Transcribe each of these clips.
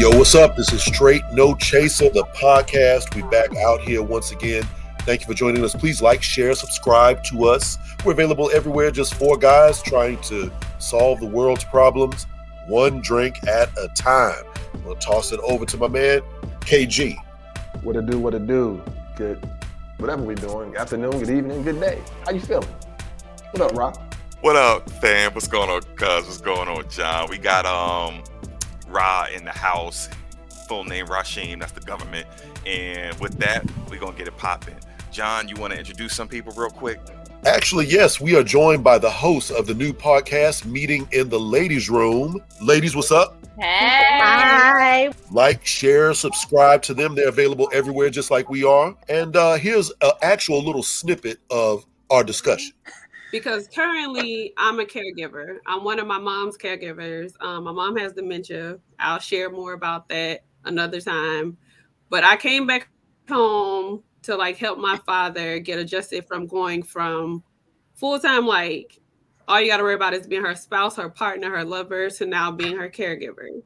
Yo, what's up? This is Straight No Chaser, the podcast. We back out here once again. Thank you for joining us. Please like, share, subscribe to us. We're available everywhere, just four guys trying to solve the world's problems one drink at a time. I'm gonna toss it over to my man, KG. What it do, what it do. Good whatever we're doing. Good Afternoon, good evening, good day. How you feeling? What up, Rock? What up, fam? What's going on, cuz? What's going on, John? We got um Ra in the house. Full name Rashim, that's the government. And with that, we're gonna get it popping. John, you want to introduce some people real quick? Actually, yes, we are joined by the host of the new podcast, Meeting in the Ladies Room. Ladies, what's up? Hey. Hi. Like, share, subscribe to them. They're available everywhere, just like we are. And uh, here's an actual little snippet of our discussion. Because currently I'm a caregiver. I'm one of my mom's caregivers. Um, my mom has dementia. I'll share more about that another time. But I came back home to like help my father get adjusted from going from full time like all you got to worry about is being her spouse, her partner, her lover to now being her caregiver.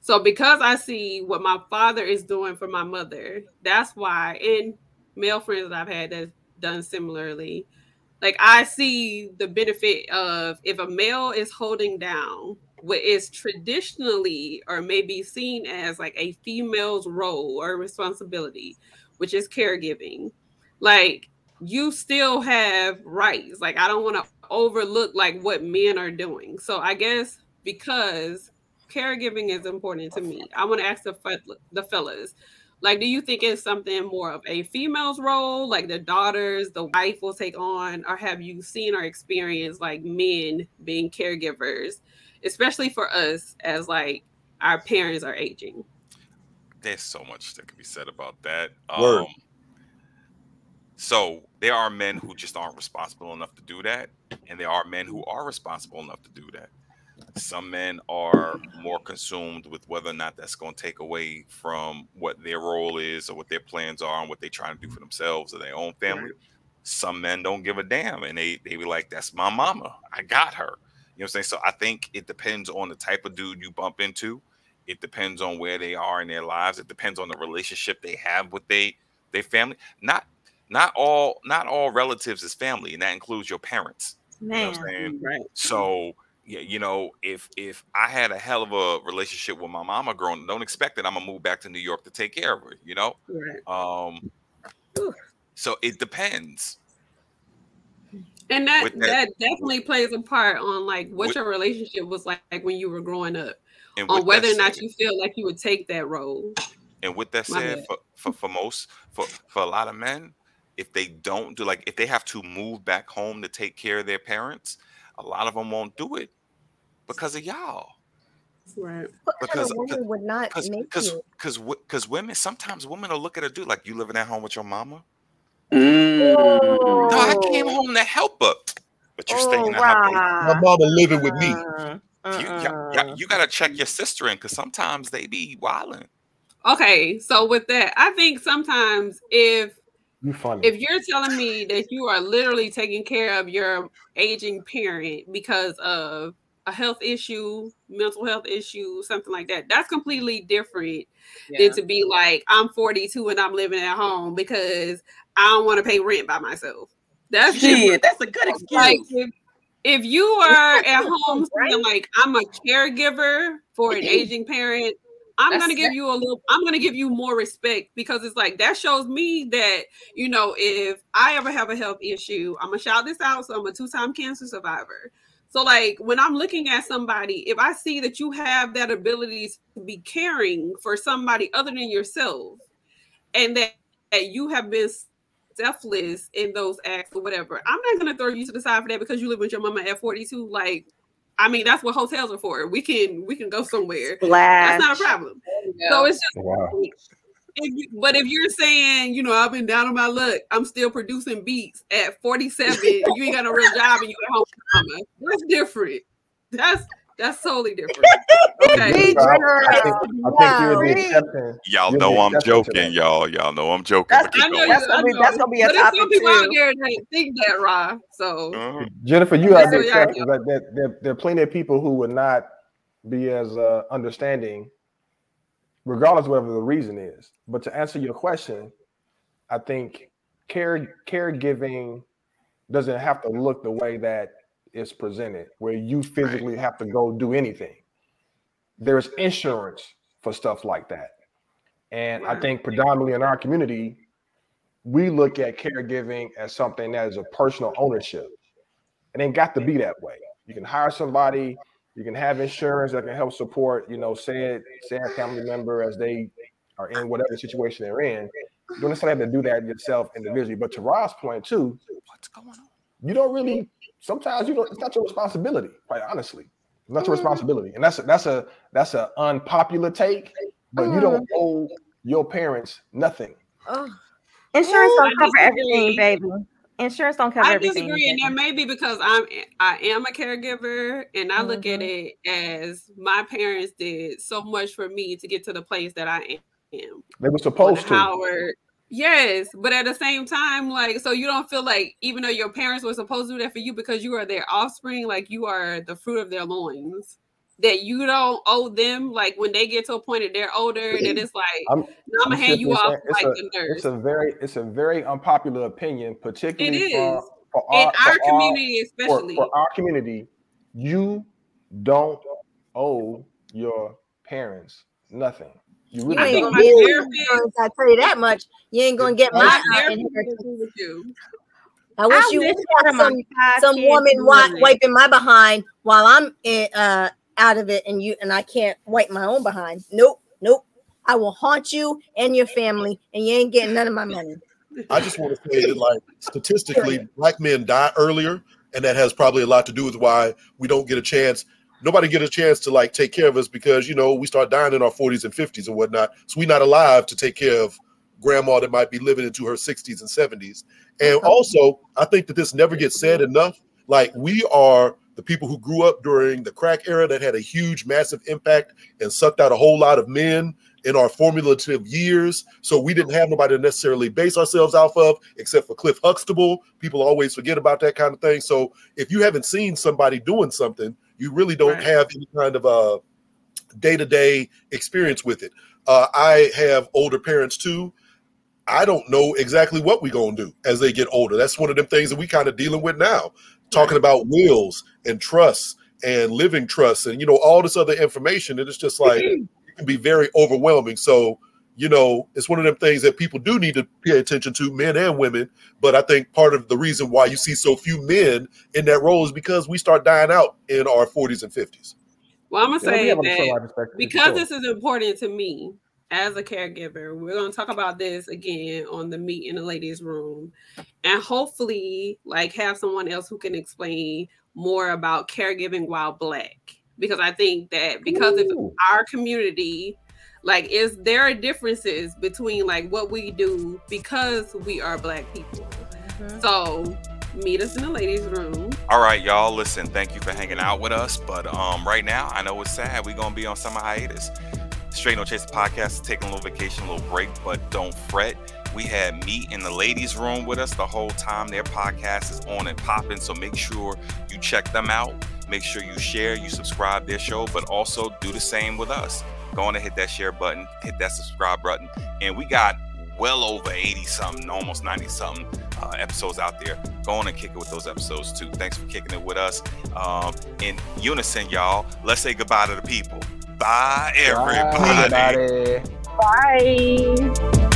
So because I see what my father is doing for my mother, that's why and male friends that I've had that's done similarly like I see the benefit of if a male is holding down what is traditionally or maybe seen as like a female's role or responsibility, which is caregiving. Like you still have rights. Like I don't want to overlook like what men are doing. So I guess because caregiving is important to me, I want to ask the the fellas like, do you think it's something more of a female's role, like the daughters, the wife will take on, or have you seen or experienced like men being caregivers, especially for us as like our parents are aging? There's so much that can be said about that. Word. Um, so there are men who just aren't responsible enough to do that, and there are men who are responsible enough to do that. Some men are more consumed with whether or not that's going to take away from what their role is or what their plans are and what they're trying to do for themselves or their own family. Some men don't give a damn and they they be like, "That's my mama. I got her." You know what I'm saying? So I think it depends on the type of dude you bump into. It depends on where they are in their lives. It depends on the relationship they have with they their family. Not not all not all relatives is family, and that includes your parents. You know what I'm saying? Mm, right. So you know, if if I had a hell of a relationship with my mama growing, don't expect that I'm gonna move back to New York to take care of her. You know, Right. um, Whew. so it depends. And that, that- that definitely plays a part on like what With- your relationship was like, like when you were growing up, And on whether that or not said- you feel like you would take that role. And with that My said, for, for for most for for a lot of men, if they don't do like if they have to move back home to take care of their parents, a lot of them won't do it because of y'all. Right. What kind Because- of woman would not Because make because because because women sometimes women will look at a dude like you living at home with your mama. Mm. No, I came Oh. home to help her, but you're Oh, staying at her. baby. My mama living with me. You, you, you, you gotta check your sister in because sometimes they be wilding. Okay, so with that, I think sometimes if You funny. if you're telling me that you are literally taking care of your aging parent because of a health issue, mental health issue, something like that, that's completely different than to be like, I'm 42 and I'm living at home because I don't want to pay rent by myself. That's different. That's a good excuse. Like if, if you are at home Right. saying like I'm a caregiver for an aging parent, I'm That's- gonna give you a little I'm gonna give you more respect because it's like that shows me that you know if I ever have a health issue, I'm gonna shout this out. So I'm a two-time cancer survivor. So like when I'm looking at somebody, if I see that you have that ability to be caring for somebody other than yourself, and that, that you have been selfless in those acts or whatever, I'm not gonna throw you to the side for that because you live with your mama at 42. Like, I mean, that's what hotels are for. We can we can go somewhere. That's not a problem. So it's just wow. if you, but if you're saying, you know, I've been down on my luck, I'm still producing beats at 47, you ain't got no real job and you at home with. That's different. That's that's totally different. Okay. Be I, I think, I think you're the Yeah. exception. Y'all know I'm joking, y'all. Y'all know I'm joking. That's- but I know going. That's gonna be- know. that's gonna be a but there's some topic people out there that think that, Ra. So Uh-huh. Jennifer, you are the So, yeah, exception. Like there, there, there are plenty of people who would not be as uh, understanding regardless of whatever the reason is. But to answer your question, I think care caregiving doesn't have to look the way that it's presented, where you physically have to go do anything. There's insurance for stuff like that. And I think predominantly in our community, we look at caregiving as something that is a personal ownership. It ain't got to be that way. You can hire somebody, you can have insurance that can help support, you know, said sad family member as they are in whatever situation they're in. You don't necessarily have to do that yourself individually. But to Rob's point too, What's going on? You don't really sometimes you don't it's not your responsibility, quite honestly. It's not your responsibility. And that's a that's a that's an unpopular take, but you don't owe your parents nothing. Oh. Insurance don't cover everything, baby. Insurance don't cover I everything. I disagree, and that may be because I'm I am a caregiver, and I look at Mhm. it as my parents did so much for me to get to the place that I am. They were with supposed to. Howard. Yes, but at the same time, like, so you don't feel like even though your parents were supposed to do that for you because you are their offspring, like you are the fruit of their loins, that you don't owe them. Like when they get to a point that they're older, that it's like, I'm- no, I'm gonna hand you off like a- the nurse. It's a very it's a very unpopular opinion, particularly for, for In our, for our our- community, for, especially. for our community, you don't owe your parents nothing. You You really I ain't gonna my get it. therapist- I tell you that much. You ain't gonna get my my therapist inheritance. would agree with you. I wish I you wish would have of my some some woman knew wi- wiping my behind while I'm in, uh, out of it, and you and I can't wipe my own behind. Nope, nope. I will haunt you and your family, and you ain't getting none of my money. I just want to say that, like, statistically, black men die earlier, and that has probably a lot to do with why we don't get a chance. Nobody get a chance to like take care of us because you know we start dying in our 40s and 50s and whatnot. So we're not alive to take care of grandma that might be living into her 60s and 70s. And also, I think that this never gets said enough. Like we are the people who grew up during the crack era that had a huge, massive impact and sucked out a whole lot of men in our formulative years. So we didn't have nobody to necessarily base ourselves off of, except for Cliff Huxtable. People always forget about that kind of thing. So if you haven't seen somebody doing something, you really don't Right. have any kind of a day-to-day experience with it. Uh, I have older parents too. I don't know exactly what we're gonna do as they get older. That's one of them things that we kind of dealing with now, talking about wills and trusts and living trusts and you know all this other information. And it's just like it can be very overwhelming. So you know, it's one of them things that people do need to pay attention to, men and women. But I think part of the reason why you see so few men in that role is because we start dying out in our 40s and 50s. Well, I'm gonna Yeah, we say that similar perspective, for because this is important to me as a caregiver, we're going to talk about this again on the meet in the ladies' room, and hopefully, like, have someone else who can explain more about caregiving while black. Because I think that because of our community, like, is there are differences between like what we do because we are black people. Mhm. So meet us in the ladies' room. All right, y'all. Listen, thank you for hanging out with us. But um, right now, I know it's sad. We're gonna be on summer hiatus. Straight No Chaser podcast is taking a little vacation, a little break, but don't fret. We had meet in the ladies' room with us the whole time. Their podcast is on and popping, so make sure you check them out. Make sure you share, you subscribe their show, but also do the same with us. Go on and hit that share button, hit that subscribe button, and we got well over 80 something, almost 90 something uh, episodes out there. Go on and kick it with those episodes too. Thanks for kicking it with us. Um, in unison, y'all, let's say goodbye to the people. Bye, Bye, everybody. everybody. Bye.